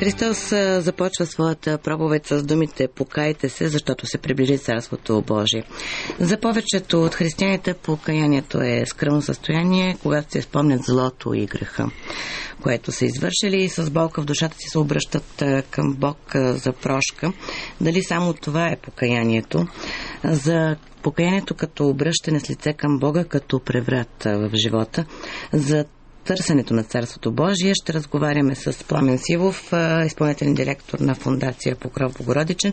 Христос започва своята проповед с думите Покайте се, защото се приближи Царството Божие. За повечето от християните покаянието е скръмно състояние, когато се спомнят злото и греха, което са извършили и с болка в душата си се обръщат към Бог за прошка. Дали само това е покаянието? За покаянието като обръщане с лице към Бога, като преврат в живота, за търсенето на Царството Божие. Ще разговаряме с Пламен Сивов, изпълнителен директор на Фундация Покров Богородичен.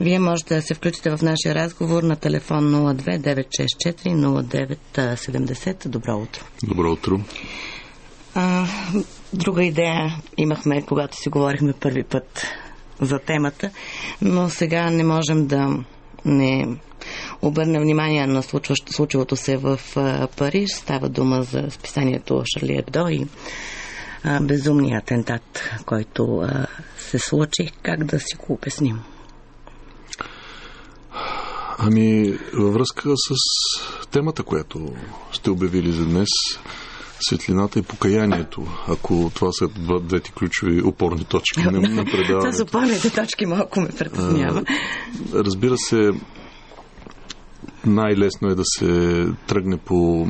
Вие можете да се включите в нашия разговор на телефон 02-964-0970. Добро утро. Добро утро. А, друга идея имахме, когато си говорихме първи път за темата, но сега не можем да не обърна внимание на случващото се в Париж. Става дума за списанието Шарли Ебдо и безумния атентат, който се случи. Как да си го обясним? Ами, във връзка с темата, която сте обявили за днес, светлината и покаянието, ако това са двете ключови опорни точки на, на предаването. Това са опорните точки малко ме притеснява. Разбира се, най-лесно е да се тръгне по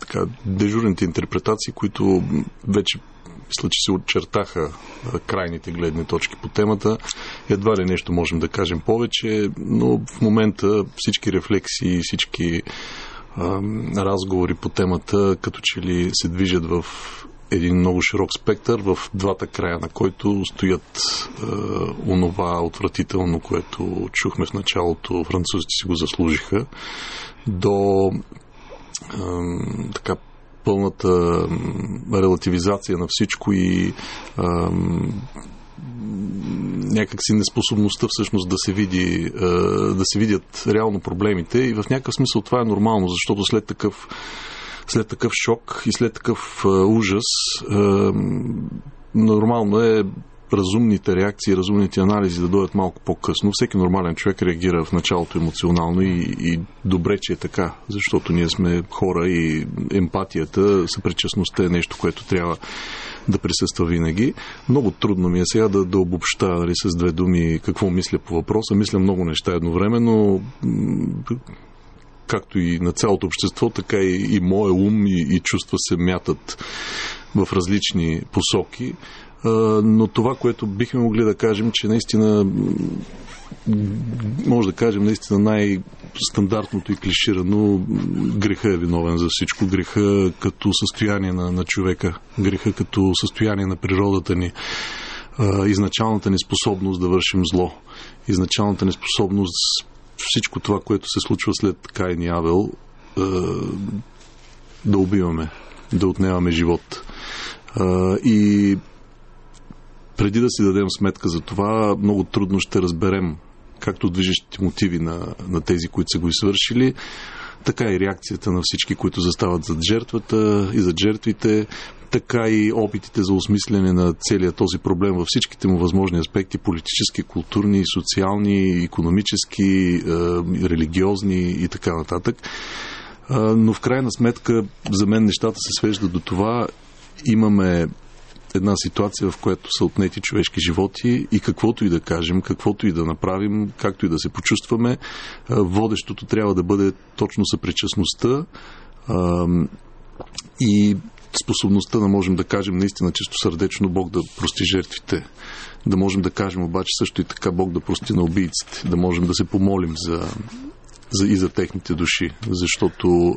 така, дежурните интерпретации, които вече мисля, че се очертаха крайните гледни точки по темата. Едва ли нещо можем да кажем повече, но в момента всички рефлексии, всички разговори по темата като че ли се движат в един много широк спектър, в двата края на който стоят онова отвратително, което чухме в началото, французите си го заслужиха, до така пълната релативизация на всичко и някакси неспособността всъщност да се, види, да се видят реално проблемите. И в някакъв смисъл това е нормално, защото след такъв след такъв шок и след такъв ужас, нормално е разумните реакции, разумните анализи да дойдат малко по-късно. Всеки нормален човек реагира в началото емоционално и, и добре, че е така, защото ние сме хора и емпатията, съпричастността е нещо, което трябва да присъства винаги. Много трудно ми е сега да, да обобща нали, с две думи какво мисля по въпроса. Мисля много неща едновременно както и на цялото общество, така и, и моя ум и, и чувства се мятат в различни посоки. Но това, което бихме могли да кажем, че наистина може да кажем наистина най-стандартното и клиширано греха е виновен за всичко. Греха като състояние на, на човека, греха като състояние на природата ни, изначалната ни способност да вършим зло, изначалната ни способност всичко това, което се случва след Каин и Авел, да убиваме, да отнемаме живот. И преди да си дадем сметка за това, много трудно ще разберем както движещите мотиви на, на тези, които са го извършили, така и реакцията на всички, които застават зад жертвата и зад жертвите, така и опитите за осмислене на целият този проблем във всичките му възможни аспекти политически, културни, социални, економически, религиозни и така нататък. Но в крайна сметка за мен нещата се свеждат до това имаме една ситуация, в която са отнети човешки животи и каквото и да кажем, каквото и да направим, както и да се почувстваме, водещото трябва да бъде точно съпричастността и способността да можем да кажем наистина чисто сърдечно Бог да прости жертвите. Да можем да кажем обаче също и така Бог да прости на убийците. Да можем да се помолим за, за, и за техните души. Защото,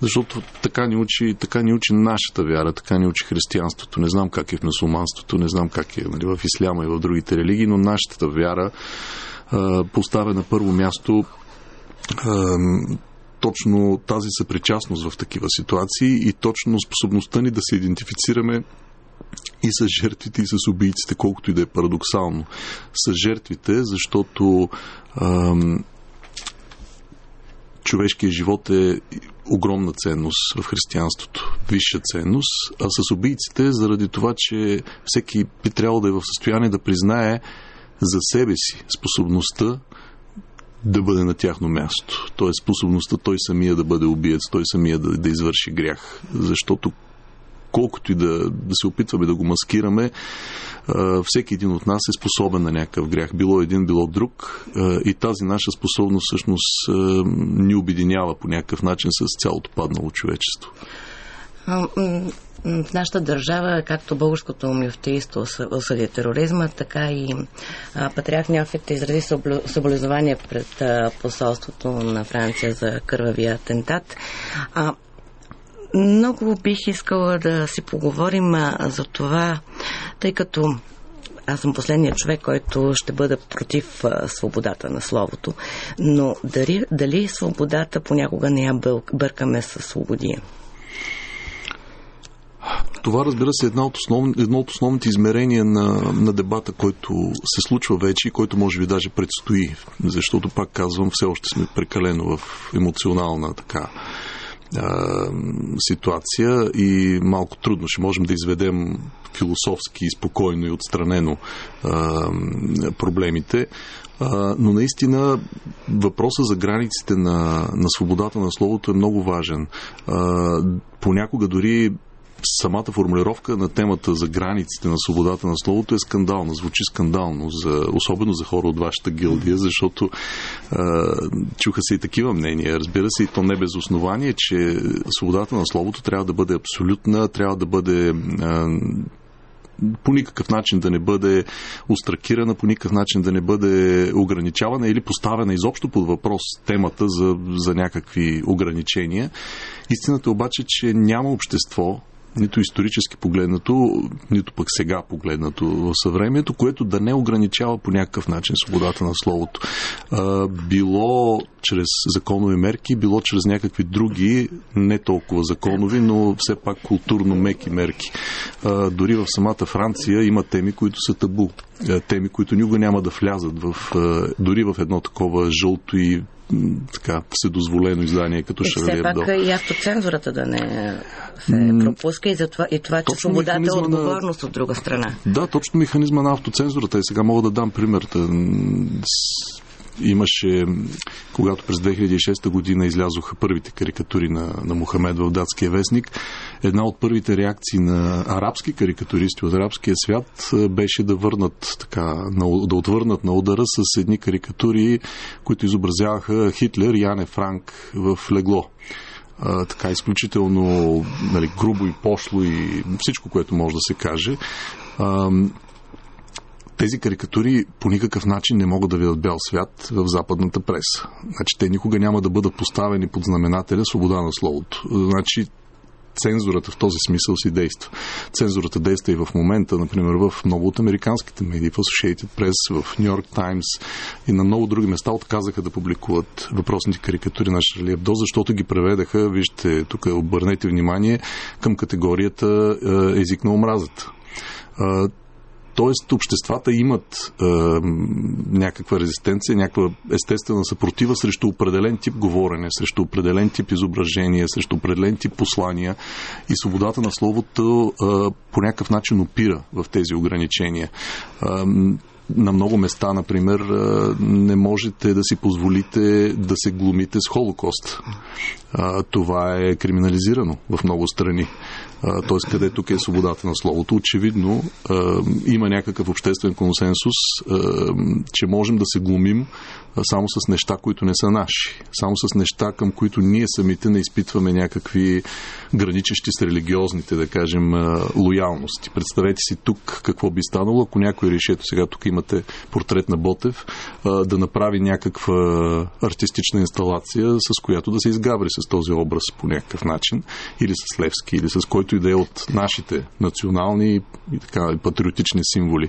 защото така, ни учи, така ни учи нашата вяра, така ни учи християнството. Не знам как е в мусулманството, не знам как е нали, в исляма и в другите религии, но нашата вяра поставя на първо място точно тази съпричастност в такива ситуации и точно способността ни да се идентифицираме и с жертвите, и с убийците, колкото и да е парадоксално. С жертвите, защото човешкият живот е огромна ценност в християнството, висша ценност, а с убийците заради това, че всеки би трябвало да е в състояние да признае за себе си способността да бъде на тяхно място. Т.е. способността той самия да бъде убиец, той самия да, да извърши грях. Защото колкото и да, да се опитваме да го маскираме, Всеки един от нас е способен на някакъв грях. Било един, било друг. И тази наша способност всъщност ни обединява по някакъв начин с цялото паднало човечество. В нашата държава, както българското мюфтийство осъди тероризма, така и патриарх Няфет изрази съболезнования пред посолството на Франция за кървавия атентат. Много бих искала да си поговорим за това, тъй като аз съм последният човек, който ще бъда против свободата на словото. Но дали, дали свободата понякога не я бъркаме с свободия? Това, разбира се, е едно от, основ, едно от основните измерения на, на дебата, който се случва вече и който може би даже предстои. Защото, пак казвам, все още сме прекалено в емоционална така ситуация и малко трудно ще можем да изведем философски, спокойно и отстранено проблемите. Но наистина въпроса за границите на, на свободата на словото е много важен. Понякога дори самата формулировка на темата за границите на свободата на словото е скандална, звучи скандално, за, особено за хора от вашата гилдия, защото а, чуха се и такива мнения. Разбира се, и то не без основание, че свободата на словото трябва да бъде абсолютна, трябва да бъде а, по никакъв начин да не бъде устракирана, по никакъв начин да не бъде ограничавана или поставена изобщо под въпрос темата за, за някакви ограничения. Истината обаче, че няма общество, нито исторически погледнато, нито пък сега погледнато в съвремието, което да не ограничава по някакъв начин свободата на словото. било чрез законови мерки, било чрез някакви други, не толкова законови, но все пак културно меки мерки. дори в самата Франция има теми, които са табу. Теми, които никога няма да влязат в, дори в едно такова жълто и така вседозволено издание като и Шарли Все пак и автоцензурата да не се пропуска и, за това, и това, че точно свободата е отговорност на... от друга страна. Да, точно механизма на автоцензурата. И сега мога да дам пример имаше, когато през 2006 година излязоха първите карикатури на, на Мухамед в датския вестник, една от първите реакции на арабски карикатуристи от арабския свят беше да върнат така, да отвърнат на удара с едни карикатури, които изобразяваха Хитлер и Ане Франк в легло. Така изключително нали, грубо и пошло и всичко, което може да се каже тези карикатури по никакъв начин не могат да видят бял свят в западната преса. Значи, те никога няма да бъдат поставени под знаменателя свобода на словото. Значи, цензурата в този смисъл си действа. Цензурата действа и в момента, например, в много от американските медии, в Associated Press, в New York Times и на много други места отказаха да публикуват въпросните карикатури на Шарли Ебдо, защото ги преведаха, вижте, тук обърнете внимание, към категорията е, език на омразата Тоест, обществата имат е, някаква резистенция, някаква естествена съпротива срещу определен тип говорене, срещу определен тип изображение, срещу определен тип послания и свободата на словото е, по някакъв начин опира в тези ограничения. Е, на много места, например, не можете да си позволите да се глумите с Холокост. Това е криминализирано в много страни т.е. къде тук е свободата на словото. Очевидно има някакъв обществен консенсус, че можем да се глумим само с неща, които не са наши. Само с неща, към които ние самите не изпитваме някакви граничещи с религиозните, да кажем, лоялности. Представете си тук какво би станало, ако някой реши, ето сега тук имате портрет на Ботев, да направи някаква артистична инсталация, с която да се изгабри с този образ по някакъв начин, или с Левски, или с който и да е от нашите национални и така, патриотични символи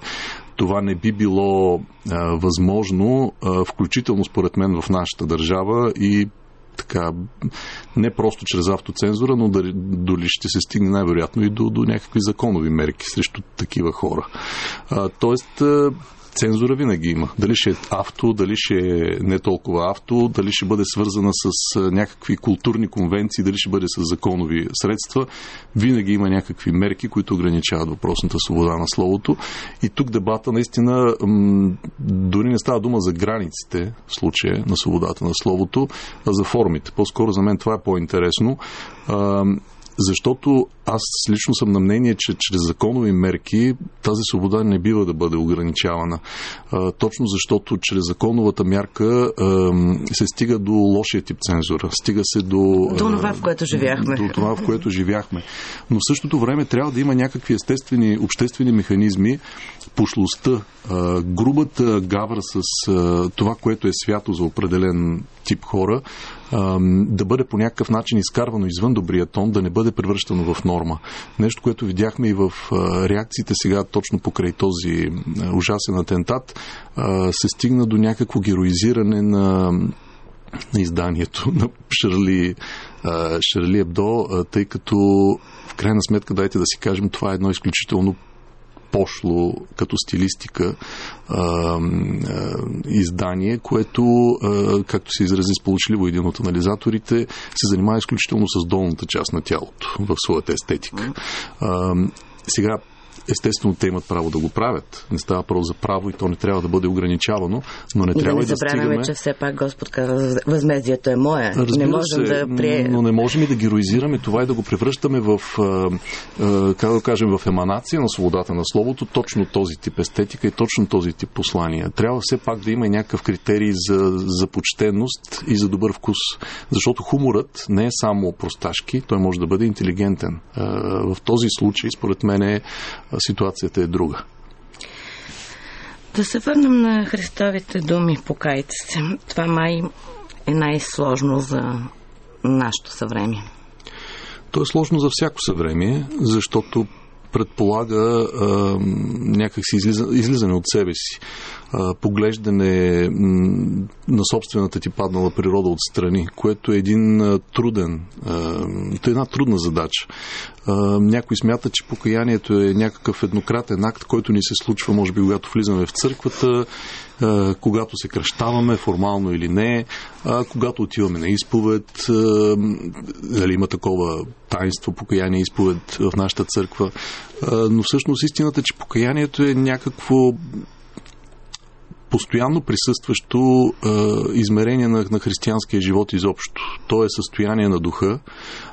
това не би било а, възможно, а, включително според мен в нашата държава и така, не просто чрез автоцензура, но дали, дали ще се стигне най-вероятно и до, до някакви законови мерки срещу такива хора. А, тоест, цензура винаги има. Дали ще е авто, дали ще е не толкова авто, дали ще бъде свързана с някакви културни конвенции, дали ще бъде с законови средства, винаги има някакви мерки, които ограничават въпросната свобода на словото. И тук дебата наистина дори не става дума за границите в случая на свободата на словото, а за формите. По-скоро за мен това е по-интересно защото аз лично съм на мнение, че чрез законови мерки тази свобода не бива да бъде ограничавана. А, точно защото чрез законовата мярка а, се стига до лошия тип цензура. Стига се до... До това, в което живяхме. До това, в което живяхме. Но в същото време трябва да има някакви естествени обществени механизми, пошлостта, а, грубата гавра с а, това, което е свято за определен тип хора, да бъде по някакъв начин изкарвано извън добрия тон, да не бъде превръщано в норма. Нещо, което видяхме и в реакциите сега точно покрай този ужасен атентат, се стигна до някакво героизиране на изданието на Шарли, Шарли Ебдо, тъй като в крайна сметка, дайте да си кажем, това е едно изключително пошло като стилистика а, а, издание, което, а, както се изрази сполучливо един от анализаторите, се занимава изключително с долната част на тялото в своята естетика. А, сега, Естествено, те имат право да го правят. Не става въпрос за право и то не трябва да бъде ограничавано, но не и трябва да не да стигаме... че все пак Господ казва, възмездието е мое. Разбира не можем се, да прие... но не можем и да героизираме това и да го превръщаме в, как да кажем, в еманация на свободата на словото, точно този тип естетика и точно този тип послания. Трябва все пак да има и някакъв критерий за, за почтенност и за добър вкус. Защото хуморът не е само просташки, той може да бъде интелигентен. В този случай, според мен, е ситуацията е друга. Да се върнем на Христовите думи, покайте се. Това май е най-сложно за нашето съвремие. То е сложно за всяко съвремие, защото предполага а, някакси излиза, излизане от себе си, поглеждане на собствената ти паднала природа отстрани, което е един труден, е една трудна задача. Някой смята, че покаянието е някакъв еднократен акт, който ни се случва, може би, когато влизаме в църквата, когато се кръщаваме, формално или не, когато отиваме на изповед, дали има такова таинство, покаяние, изповед в нашата църква. Но всъщност истината е, че покаянието е някакво постоянно присъстващо а, измерение на, на християнския живот изобщо. То е състояние на духа,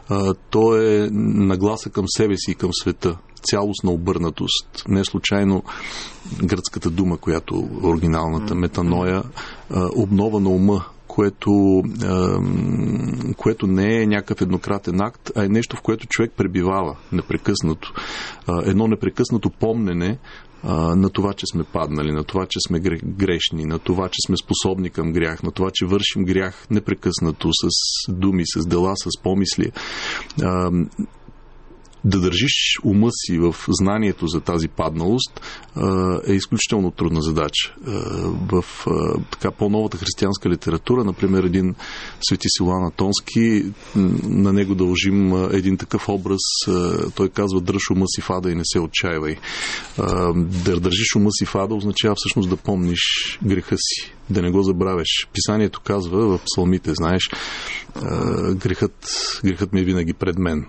а, то е нагласа към себе си и към света цялостна обърнатост. Не случайно гръцката дума, която оригиналната метаноя, обнова на ума, което, което не е някакъв еднократен акт, а е нещо, в което човек пребивава непрекъснато. Едно непрекъснато помнене на това, че сме паднали, на това, че сме грешни, на това, че сме способни към грях, на това, че вършим грях непрекъснато с думи, с дела, с помисли да държиш ума си в знанието за тази падналост е изключително трудна задача. В така по-новата християнска литература, например, един Свети Силан Атонски, на него дължим един такъв образ. Той казва, дръж ума си фада и не се отчаивай. Да държиш ума си фада означава всъщност да помниш греха си, да не го забравяш. Писанието казва в псалмите, знаеш, грехът, грехът ми е винаги пред мен.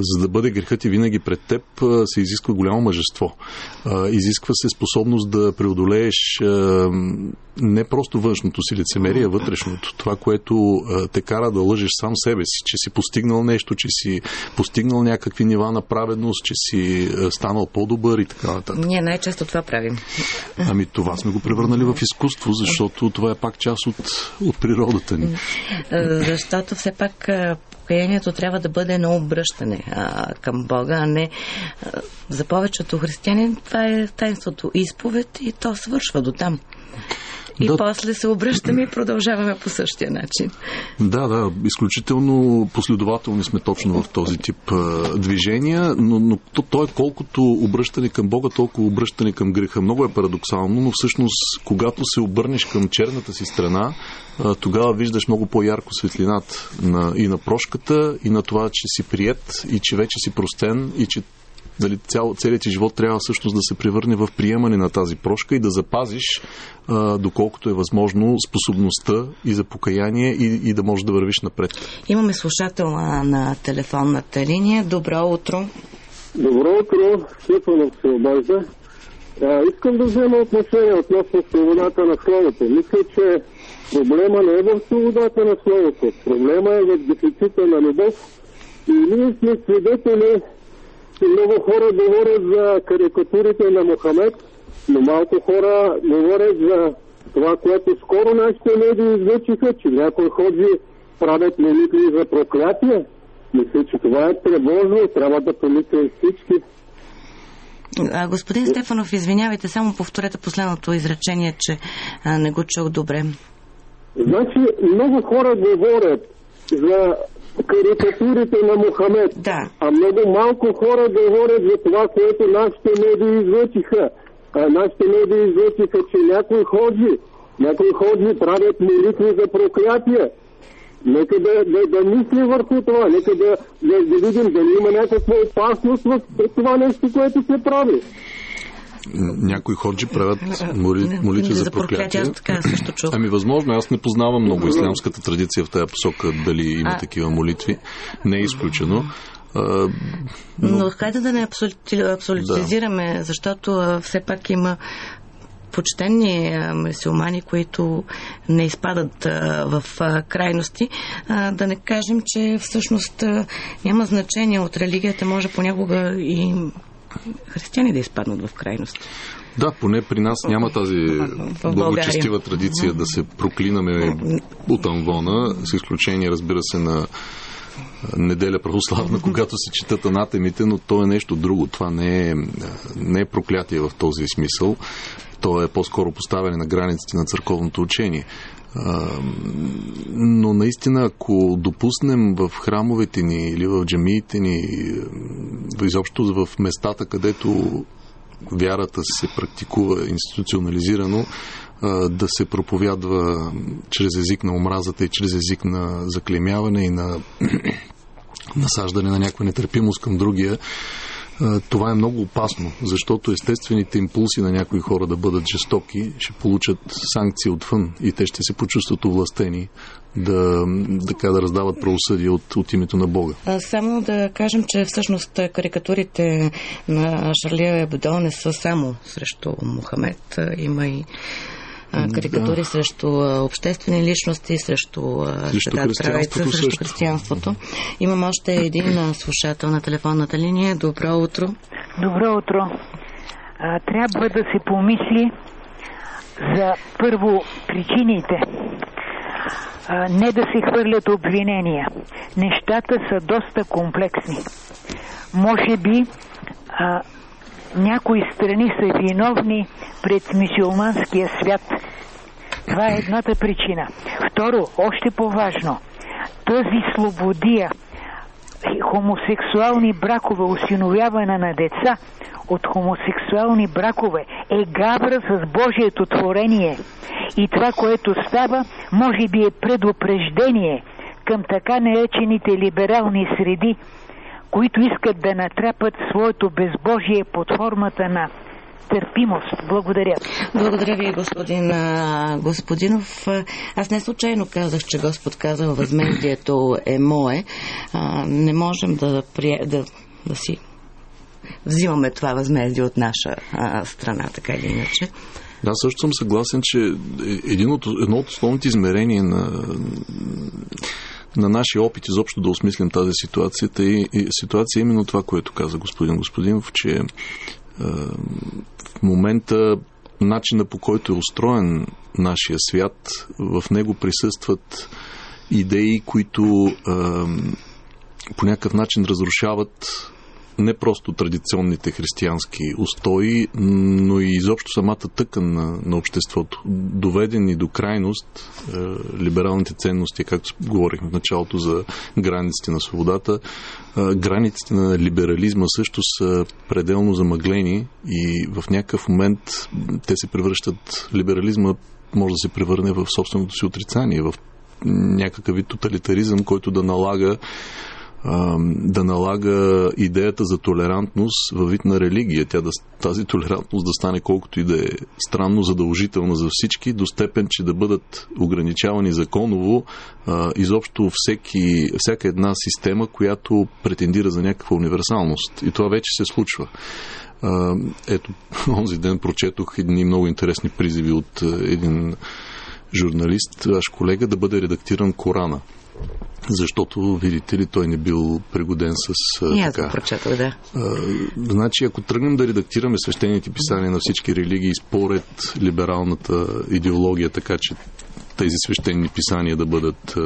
За да бъде грехът и винаги пред теб, се изисква голямо мъжество. Изисква се способност да преодолееш не просто външното си лицемерие, а вътрешното. Това, което те кара да лъжеш сам себе си, че си постигнал нещо, че си постигнал някакви нива на праведност, че си станал по-добър и така нататък. Ние най-често това правим. Ами това сме го превърнали в изкуство, защото това е пак част от, от природата ни. Защото все пак покаянието трябва да бъде на обръщане а, към Бога, а не а, за повечето християни. Това е таинството изповед и то свършва до там. И да. после се обръщаме и продължаваме по същия начин. Да, да, изключително последователни сме точно в този тип а, движения, но, но то, то е колкото обръщане към Бога, толкова обръщане към греха. Много е парадоксално, но всъщност, когато се обърнеш към черната си страна, а, тогава виждаш много по-ярко светлината на, и на прошката, и на това, че си прият, и че вече си простен, и че дали, цял, целият ти живот трябва всъщност да се превърне в приемане на тази прошка и да запазиш, а, доколкото е възможно, способността и за покаяние и, и да можеш да вървиш напред. Имаме слушател на, на телефонната линия. Добро утро. Добро утро. Стефанов се обажда. А, искам да взема отношение относно свободата на словото. Мисля, че проблема не е в свободата на словото. Проблема е в дефицита на любов И ние сме свидетели, много хора говорят за карикатурите на Мохамед, но малко хора говорят за това, което скоро нашите медии излъчиха, че някои ходи правят молитви за проклятие. Мисля, че това е тревожно, трябва да помислим всички. А, господин Стефанов, извинявайте, само повторете последното изречение, че а, не го чух добре. Значи, много хора говорят за карикатурите на Мохамед, Да. а много малко хора говорят за това, което нашите медии излъчиха. А нашите медии излъчиха, че някой ходи, някой ходи правят молитви за проклятие. Нека да, да, да мислим върху това, нека да, да, да видим дали има някаква опасност в това нещо, което се прави. Някои ходжи правят моли, молитви за проклятие. Аз така също чух. Ами възможно, аз не познавам много ислямската традиция в тази посока, дали има А. такива молитви. Не е изключено. А, Но хайде да не абсолюти, абсолютизираме, защото а, все пак има почтенни а, мусулмани, които не изпадат в крайности. Да не кажем, че всъщност няма значение от религията, може понякога и християни да изпаднат в крайности. Да, поне при нас няма тази благочестива традиция да се проклинаме от амвона, с изключение, разбира се, на неделя православна, когато се четат анатемите, но то е нещо друго. Това не е, не е проклятие в този смисъл. То е по-скоро поставяне на границите на църковното учение. Но наистина, ако допуснем в храмовете ни или в джамиите ни, изобщо в местата, където вярата се практикува институционализирано, да се проповядва чрез език на омразата и чрез език на заклемяване и на насаждане на някаква нетърпимост към другия, това е много опасно, защото естествените импулси на някои хора да бъдат жестоки ще получат санкции отвън и те ще се почувстват овластени да, така, да раздават правосъдие от, от името на Бога. Само да кажем, че всъщност карикатурите на Шарли Ебдо не са само срещу Мохамед. Има и карикатури срещу а, обществени личности, срещу, Срещу християнството срещу християнството. Имам още един слушател на телефонната линия. Добро утро. Добро утро. А, трябва да се помисли за първо причините. А, не да се хвърлят обвинения. Нещата са доста комплексни. Може би а, някои страни са виновни пред мисюлманския свят. Това е едната причина. Второ, още по-важно, тази слободия, хомосексуални бракове, осиновяване на деца от хомосексуални бракове е гавра с Божието творение. И това, което става, може би е предупреждение към така наречените либерални среди, които искат да натрапат своето безбожие под формата на търпимост. Благодаря. Благодаря ви, господин а, Господинов. Аз не случайно казах, че Господ казал възмездието е мое. А, не можем да, прие, да, да си взимаме това възмездие от наша а, страна, така или иначе. Да, също съм съгласен, че един от, едно от основните измерения на, на нашия опит изобщо да осмислим тази ситуацията и, и ситуация е именно това, което каза господин Господинов, че е, в момента начина по който е устроен нашия свят, в него присъстват идеи, които е, по някакъв начин разрушават не просто традиционните християнски устои, но и изобщо самата тъкан на, на обществото. Доведени до крайност, е, либералните ценности, както говорихме в началото за границите на свободата, е, границите на либерализма също са пределно замъглени и в някакъв момент те се превръщат, либерализма може да се превърне в собственото си отрицание, в някакъв вид тоталитаризъм, който да налага да налага идеята за толерантност във вид на религия. Тя да, тази толерантност да стане колкото и да е странно задължителна за всички, до степен, че да бъдат ограничавани законово а, изобщо всеки, всяка една система, която претендира за някаква универсалност. И това вече се случва. А, ето, онзи ден прочетох едни много интересни призиви от един журналист, ваш колега, да бъде редактиран Корана защото, видите ли, той не бил пригоден с И аз така. прочетах, да. А, значи, ако тръгнем да редактираме свещените писания на всички религии според либералната идеология, така че тези свещени писания да бъдат а,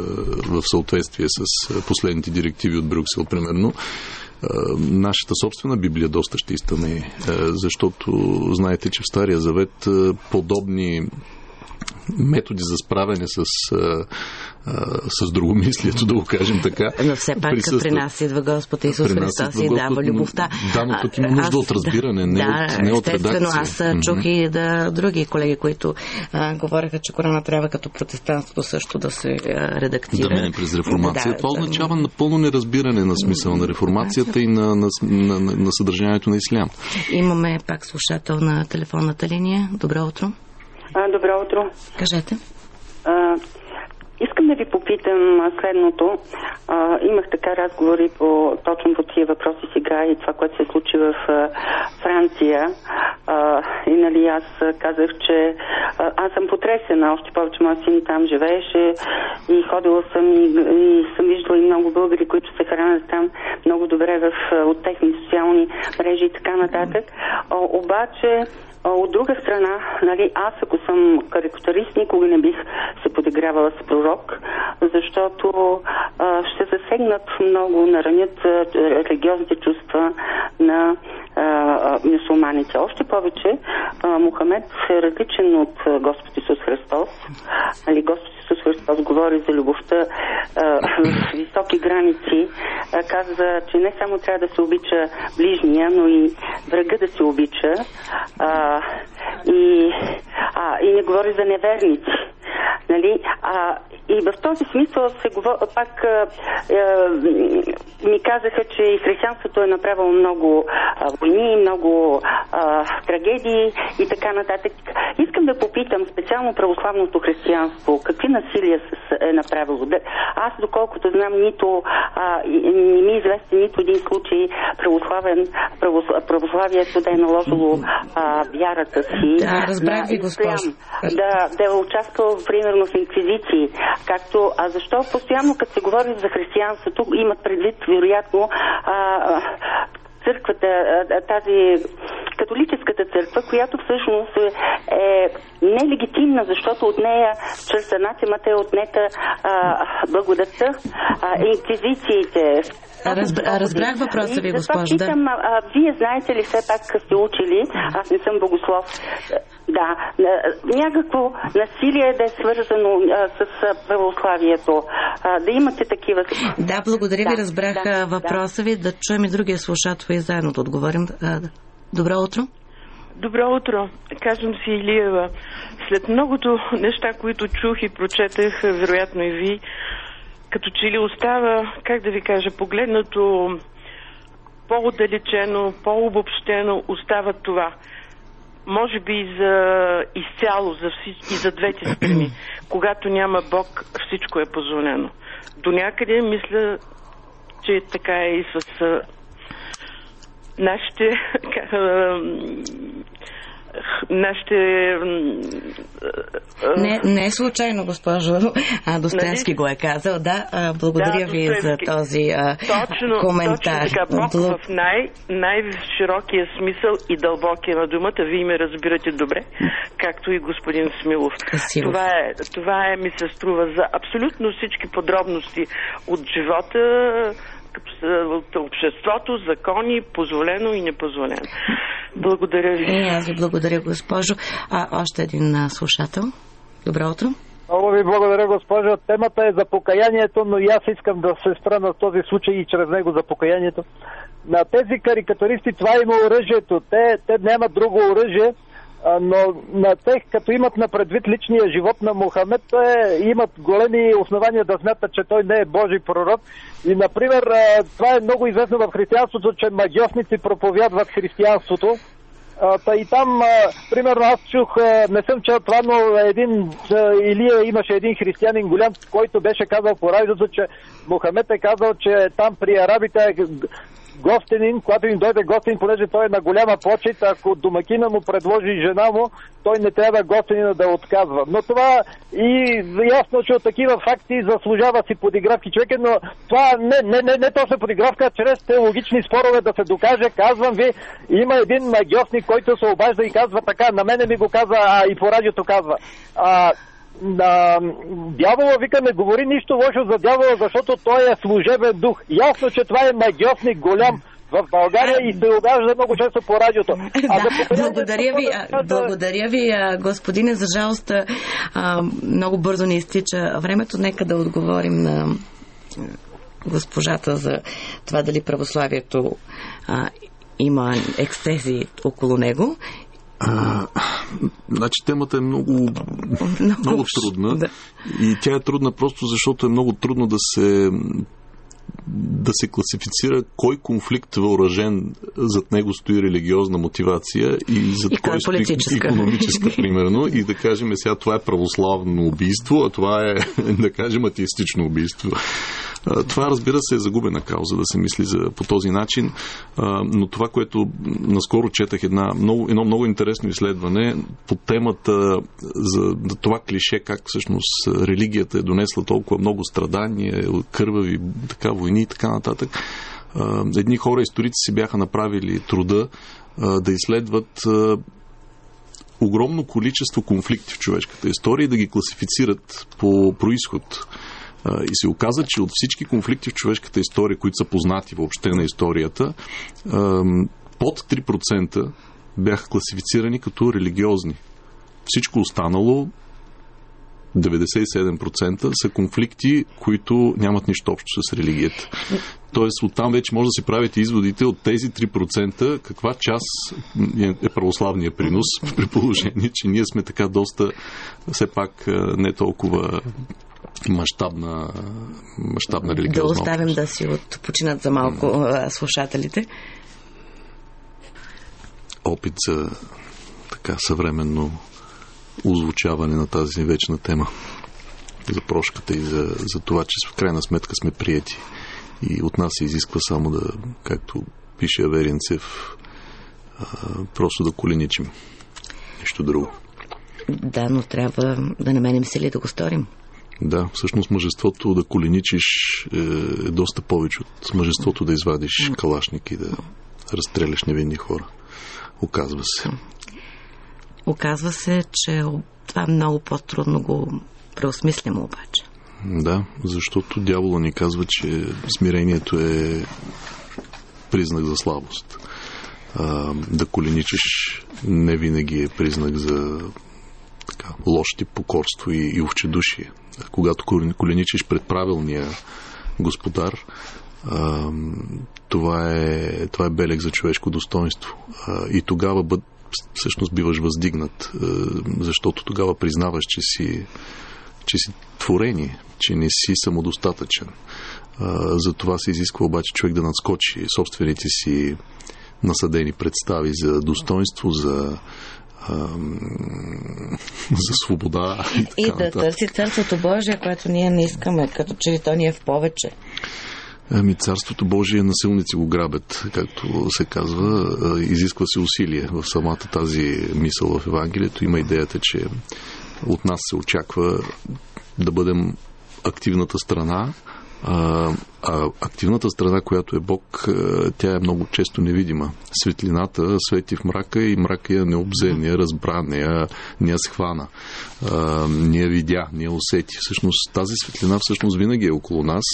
в съответствие с последните директиви от Брюксел, примерно, нашата собствена Библия доста ще изтъне, защото знаете, че в Стария Завет подобни методи за справяне с, а, с другомислието, да го кажем така. Но все пак присъстват. при нас идва Господ Исус Христос и дава любовта. да, но тук има нужда Аз- от разбиране, не да, от- не от естествено, редакция. аз а, чух и да, други колеги, които а, говореха, че Корана трябва като протестантството също да се а, редактира. Да мине през реформация. Да, Това да. означава напълно неразбиране на смисъла на реформацията и на, на, на, на, на съдържанието на ислям. Имаме пак слушател на телефонната линия. Добро утро. А, добро утро. Кажете. А, искам да ви попитам следното. А, имах така разговори по, точно по тия въпроси сега и това, което се случи в а, Франция. А, и нали аз казах, че а, аз съм потресена, още повече моят син там живееше и ходила съм и, и съм виждала и много българи, които се хранят там много добре в, от техни социални мрежи и така нататък. А, обаче От друга страна, нали, аз ако съм карикатурист, никога не бих се подигравала с пророк, защото а, ще засегнат много, наранят религиозните чувства на мюсулманите. Още повече, а, Мухамед е различен от Господ Исус Христос. Нали, Господ Исус Христос говори за любовта а, в високи граници. А, каза, че не само трябва да се обича ближния, но и врага да се обича. А, и, а, и не говори за неверници. Нали? А, и в този смисъл се говори, пак а, ми казаха, че и християнството е направило много а, войни, много а, трагедии и така нататък. Искам да попитам специално православното християнство, какви насилия е направило? Аз, доколкото знам, нито а, не ми е известен нито един случай православен, правос- православието да е наложило а, вярата си. Да, разбрах ви, госпожо. Да, да е участвал примерно в инквизиции. Както, а защо постоянно, като се говори за християнството, имат предвид, вероятно, а, църквата, тази католическата църква, която всъщност е, е нелегитимна, защото от нея чрез анатемата е отнета а, благодатта, а, инквизициите. Разб- разбрах въпроса ви, госпожо, да. Питам, а, вие знаете ли все пак сте учили, аз не съм богослов, да, някакво насилие да е свързано а, с православието, а, да имате такива. Да, благодаря ви. Да, Разбрах да, въпроса ви. Да чуем и другия слушател и заедно да отговорим. Добро утро. Добро утро. Казвам си Илиева. След многото неща, които чух и прочетах, вероятно и ви, като че ли остава, как да ви кажа, погледнато по-отдалечено, по-обобщено, остава това. Може би и за изцяло, за всички, и за двете страни. Когато няма Бог, всичко е позволено. До някъде мисля, че така е и с нашите нашите Не, не е случайно, госпожо. А, Достоевски Нали? го е казал. Да, а, благодаря Да, ви за този а, точно, коментар. точно така. Бог Бл- в най, най-широкия смисъл и дълбокия на думата. Вие ме разбирате добре, както и господин Смилов. Това е, това е, ми се струва за абсолютно всички подробности от живота, от обществото, закони, позволено и непозволено. Благодаря ви. И аз ви благодаря, госпожо. А, още един а, слушател. Добро утро. Много ви благодаря, госпожо. Темата е за покаянието, но и аз искам да се спра на този случай и чрез него за покаянието. На тези карикатуристи това има оръжието. Те, те нямат друго оръжие, но на тех, като имат на предвид личния живот на Мохамед, те имат големи основания да смятат, че той не е Божий пророк. И, например, това е много известно в християнството, че магиосници проповядват християнството. Та и там, примерно, аз чух, не съм чел това, но един, Илия имаше един християнин голям, който беше казал по радиото, че Мохамед е казал, че там при арабите гостенин, когато им дойде гостенин, понеже той е на голяма почет, ако домакина му предложи жена му, той не трябва гостенина да отказва. Но това и ясно, че от такива факти заслужава си подигравки човека, но това не, не, не, не точно подигравка, а чрез теологични спорове да се докаже. Казвам ви, има един магиосник, който се обажда и казва така, на мене ми го казва, а и по радиото казва. А, на дявола вика не говори нищо лошо за дявола, защото той е служебен дух. Ясно, че това е магиосник голям в България и се обажда много често по радиото. А да, благодаря ви, благодаря ви, господине, за жалост много бързо ни изтича времето. Нека да отговорим на госпожата за това дали православието а, има ексцези около него а, значи темата е много, много, много трудна. Да. И тя е трудна просто защото е много трудно да се да се класифицира кой конфликт въоръжен зад него стои религиозна мотивация и зад и кой стои економическа, примерно, и да кажем сега това е православно убийство, а това е, да кажем, атеистично убийство. Това, разбира се, е загубена кауза да се мисли за, по този начин, но това, което наскоро четах една, много, едно много интересно изследване по темата за това клише, как всъщност религията е донесла толкова много страдания, кървави така, войни и така нататък. Едни хора, историци си бяха направили труда да изследват огромно количество конфликти в човешката история и да ги класифицират по происход. И се оказа, че от всички конфликти в човешката история, които са познати въобще на историята, под 3% бяха класифицирани като религиозни. Всичко останало 97% са конфликти, които нямат нищо общо с религията. Тоест, оттам вече може да си правите изводите от тези 3% каква част е православния принос, при положение, че ние сме така доста, все пак не толкова мащабна, мащабна религиозна Да оставим общност. да си отпочинат за малко mm. слушателите. Опит за така съвременно озвучаване на тази вечна тема за прошката и за, за това, че в крайна сметка сме прияти. И от нас се изисква само да, както пише Аверинцев, просто да коленичим. Нищо друго. Да, но трябва да намерим сили да го сторим. Да, всъщност мъжеството да коленичиш е, е доста повече от мъжеството да извадиш калашник и да разстреляш невинни хора. Оказва се. Оказва се, че това много по-трудно го преосмислям обаче. Да, защото дявола ни казва, че смирението е признак за слабост. А, да коленичиш не винаги е признак за така, лошите покорство и, и овчедушие когато коленичиш пред правилния господар, а, това, е, това е белег за човешко достоинство. А, и тогава бъд, всъщност биваш въздигнат, а, защото тогава признаваш, че си, че си творение, че не си самодостатъчен. А, за това се изисква обаче човек да надскочи собствените си насъдени представи за достоинство, за за свобода. И, и да търси Царството Божие, което ние не искаме, като че ли то ни е в повече. Ами, Царството Божие насилници го грабят, както се казва. Изисква се усилие в самата тази мисъл в Евангелието. Има идеята, че от нас се очаква да бъдем активната страна, а, активната страна, която е Бог, тя е много често невидима. Светлината свети в мрака и мрака я не обзе, не я разбра, не я, не я схвана, не я видя, не я усети. Всъщност тази светлина всъщност винаги е около нас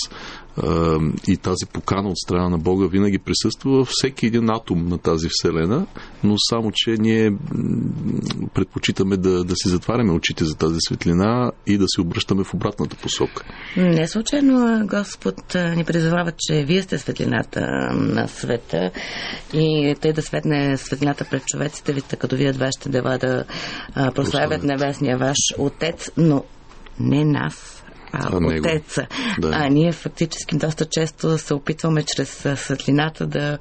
и тази покана от страна на Бога винаги присъства във всеки един атом на тази Вселена, но само, че ние предпочитаме да, да си затваряме очите за тази светлина и да се обръщаме в обратната посока. Не случайно Господ ни призовава, че вие сте светлината на света и тъй да светне светлината пред човеците, ви като вие вашите дела да прославят небесния ваш Отец, но не нас, а, а отеца. Да. А ние фактически доста често се опитваме чрез светлината да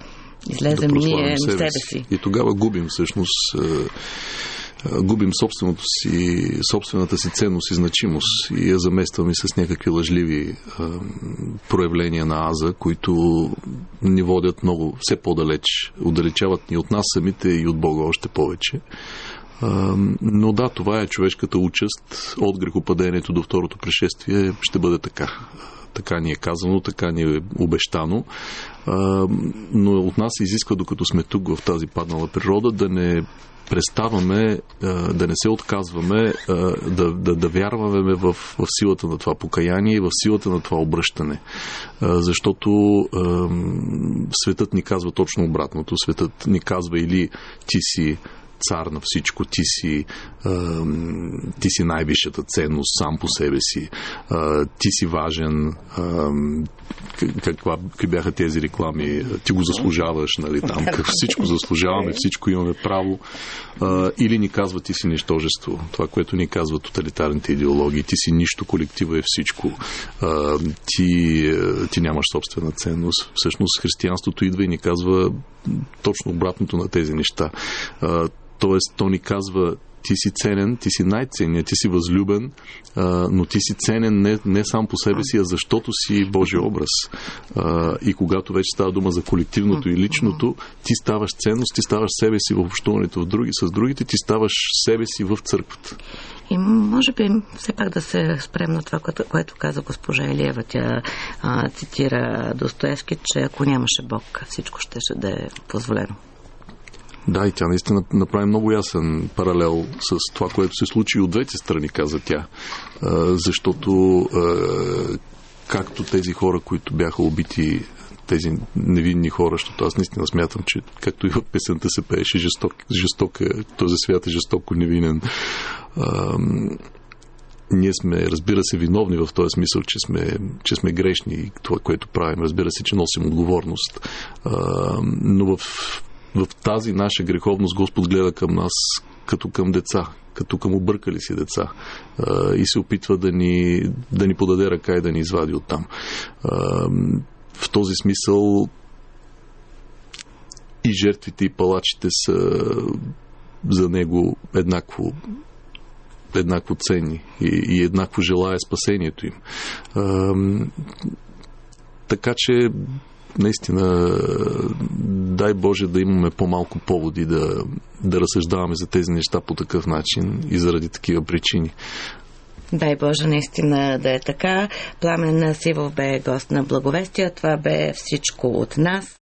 излезем да ние себе си. И тогава губим всъщност губим собственото си, собствената си ценност и значимост и я заместваме с някакви лъжливи а, проявления на аза, които ни водят много все по-далеч, отдалечават ни от нас самите и от Бога още повече. А, но да, това е човешката участ от грехопадението до второто пришествие ще бъде така така ни е казано, така ни е обещано. Но от нас се изисква, докато сме тук в тази паднала природа, да не преставаме, да не се отказваме, да, да, да вярваме в, в силата на това покаяние и в силата на това обръщане. Защото светът ни казва точно обратното. Светът ни казва или ти си цар на всичко, ти си, ти си най-висшата ценност сам по себе си, ти си важен, каква, какви бяха тези реклами, ти го заслужаваш, нали, там, всичко заслужаваме, всичко имаме право, а, или ни казва ти си нищожество, това, което ни казва тоталитарните идеологии, ти си нищо, колектива е всичко, а, ти, ти нямаш собствена ценност. Всъщност християнството идва и ни казва точно обратното на тези неща. Тоест, то ни казва, ти си ценен, ти си най-ценният, ти си възлюбен, а, но ти си ценен не, не сам по себе си, а защото си Божия образ. А, и когато вече става дума за колективното и личното, ти ставаш ценност, ти ставаш себе си в общуването в други, с другите, ти ставаш себе си в църквата. И може би все пак да се спрем на това, което, което каза госпожа Илиева. Тя а, цитира Достоевски, че ако нямаше Бог, всичко ще, ще да е позволено. Да, и тя наистина направи много ясен паралел с това, което се случи от двете страни, каза тя. Защото както тези хора, които бяха убити тези невинни хора, защото аз наистина смятам, че както и в песента се пееше жесток, жесток е, този свят е жестоко невинен. А, ние сме, разбира се, виновни в този смисъл, че сме, че сме грешни и това, което правим, разбира се, че носим отговорност. А, но в в тази наша греховност Господ гледа към нас като към деца, като към объркали си деца и се опитва да ни, да ни подаде ръка и да ни извади оттам. В този смисъл и жертвите и палачите са за него еднакво еднакво ценни и, и еднакво желая спасението им. А, така че наистина дай Боже да имаме по-малко поводи да, да разсъждаваме за тези неща по такъв начин и заради такива причини. Дай Боже наистина да е така. Пламен Сивов бе гост на благовестия. Това бе всичко от нас.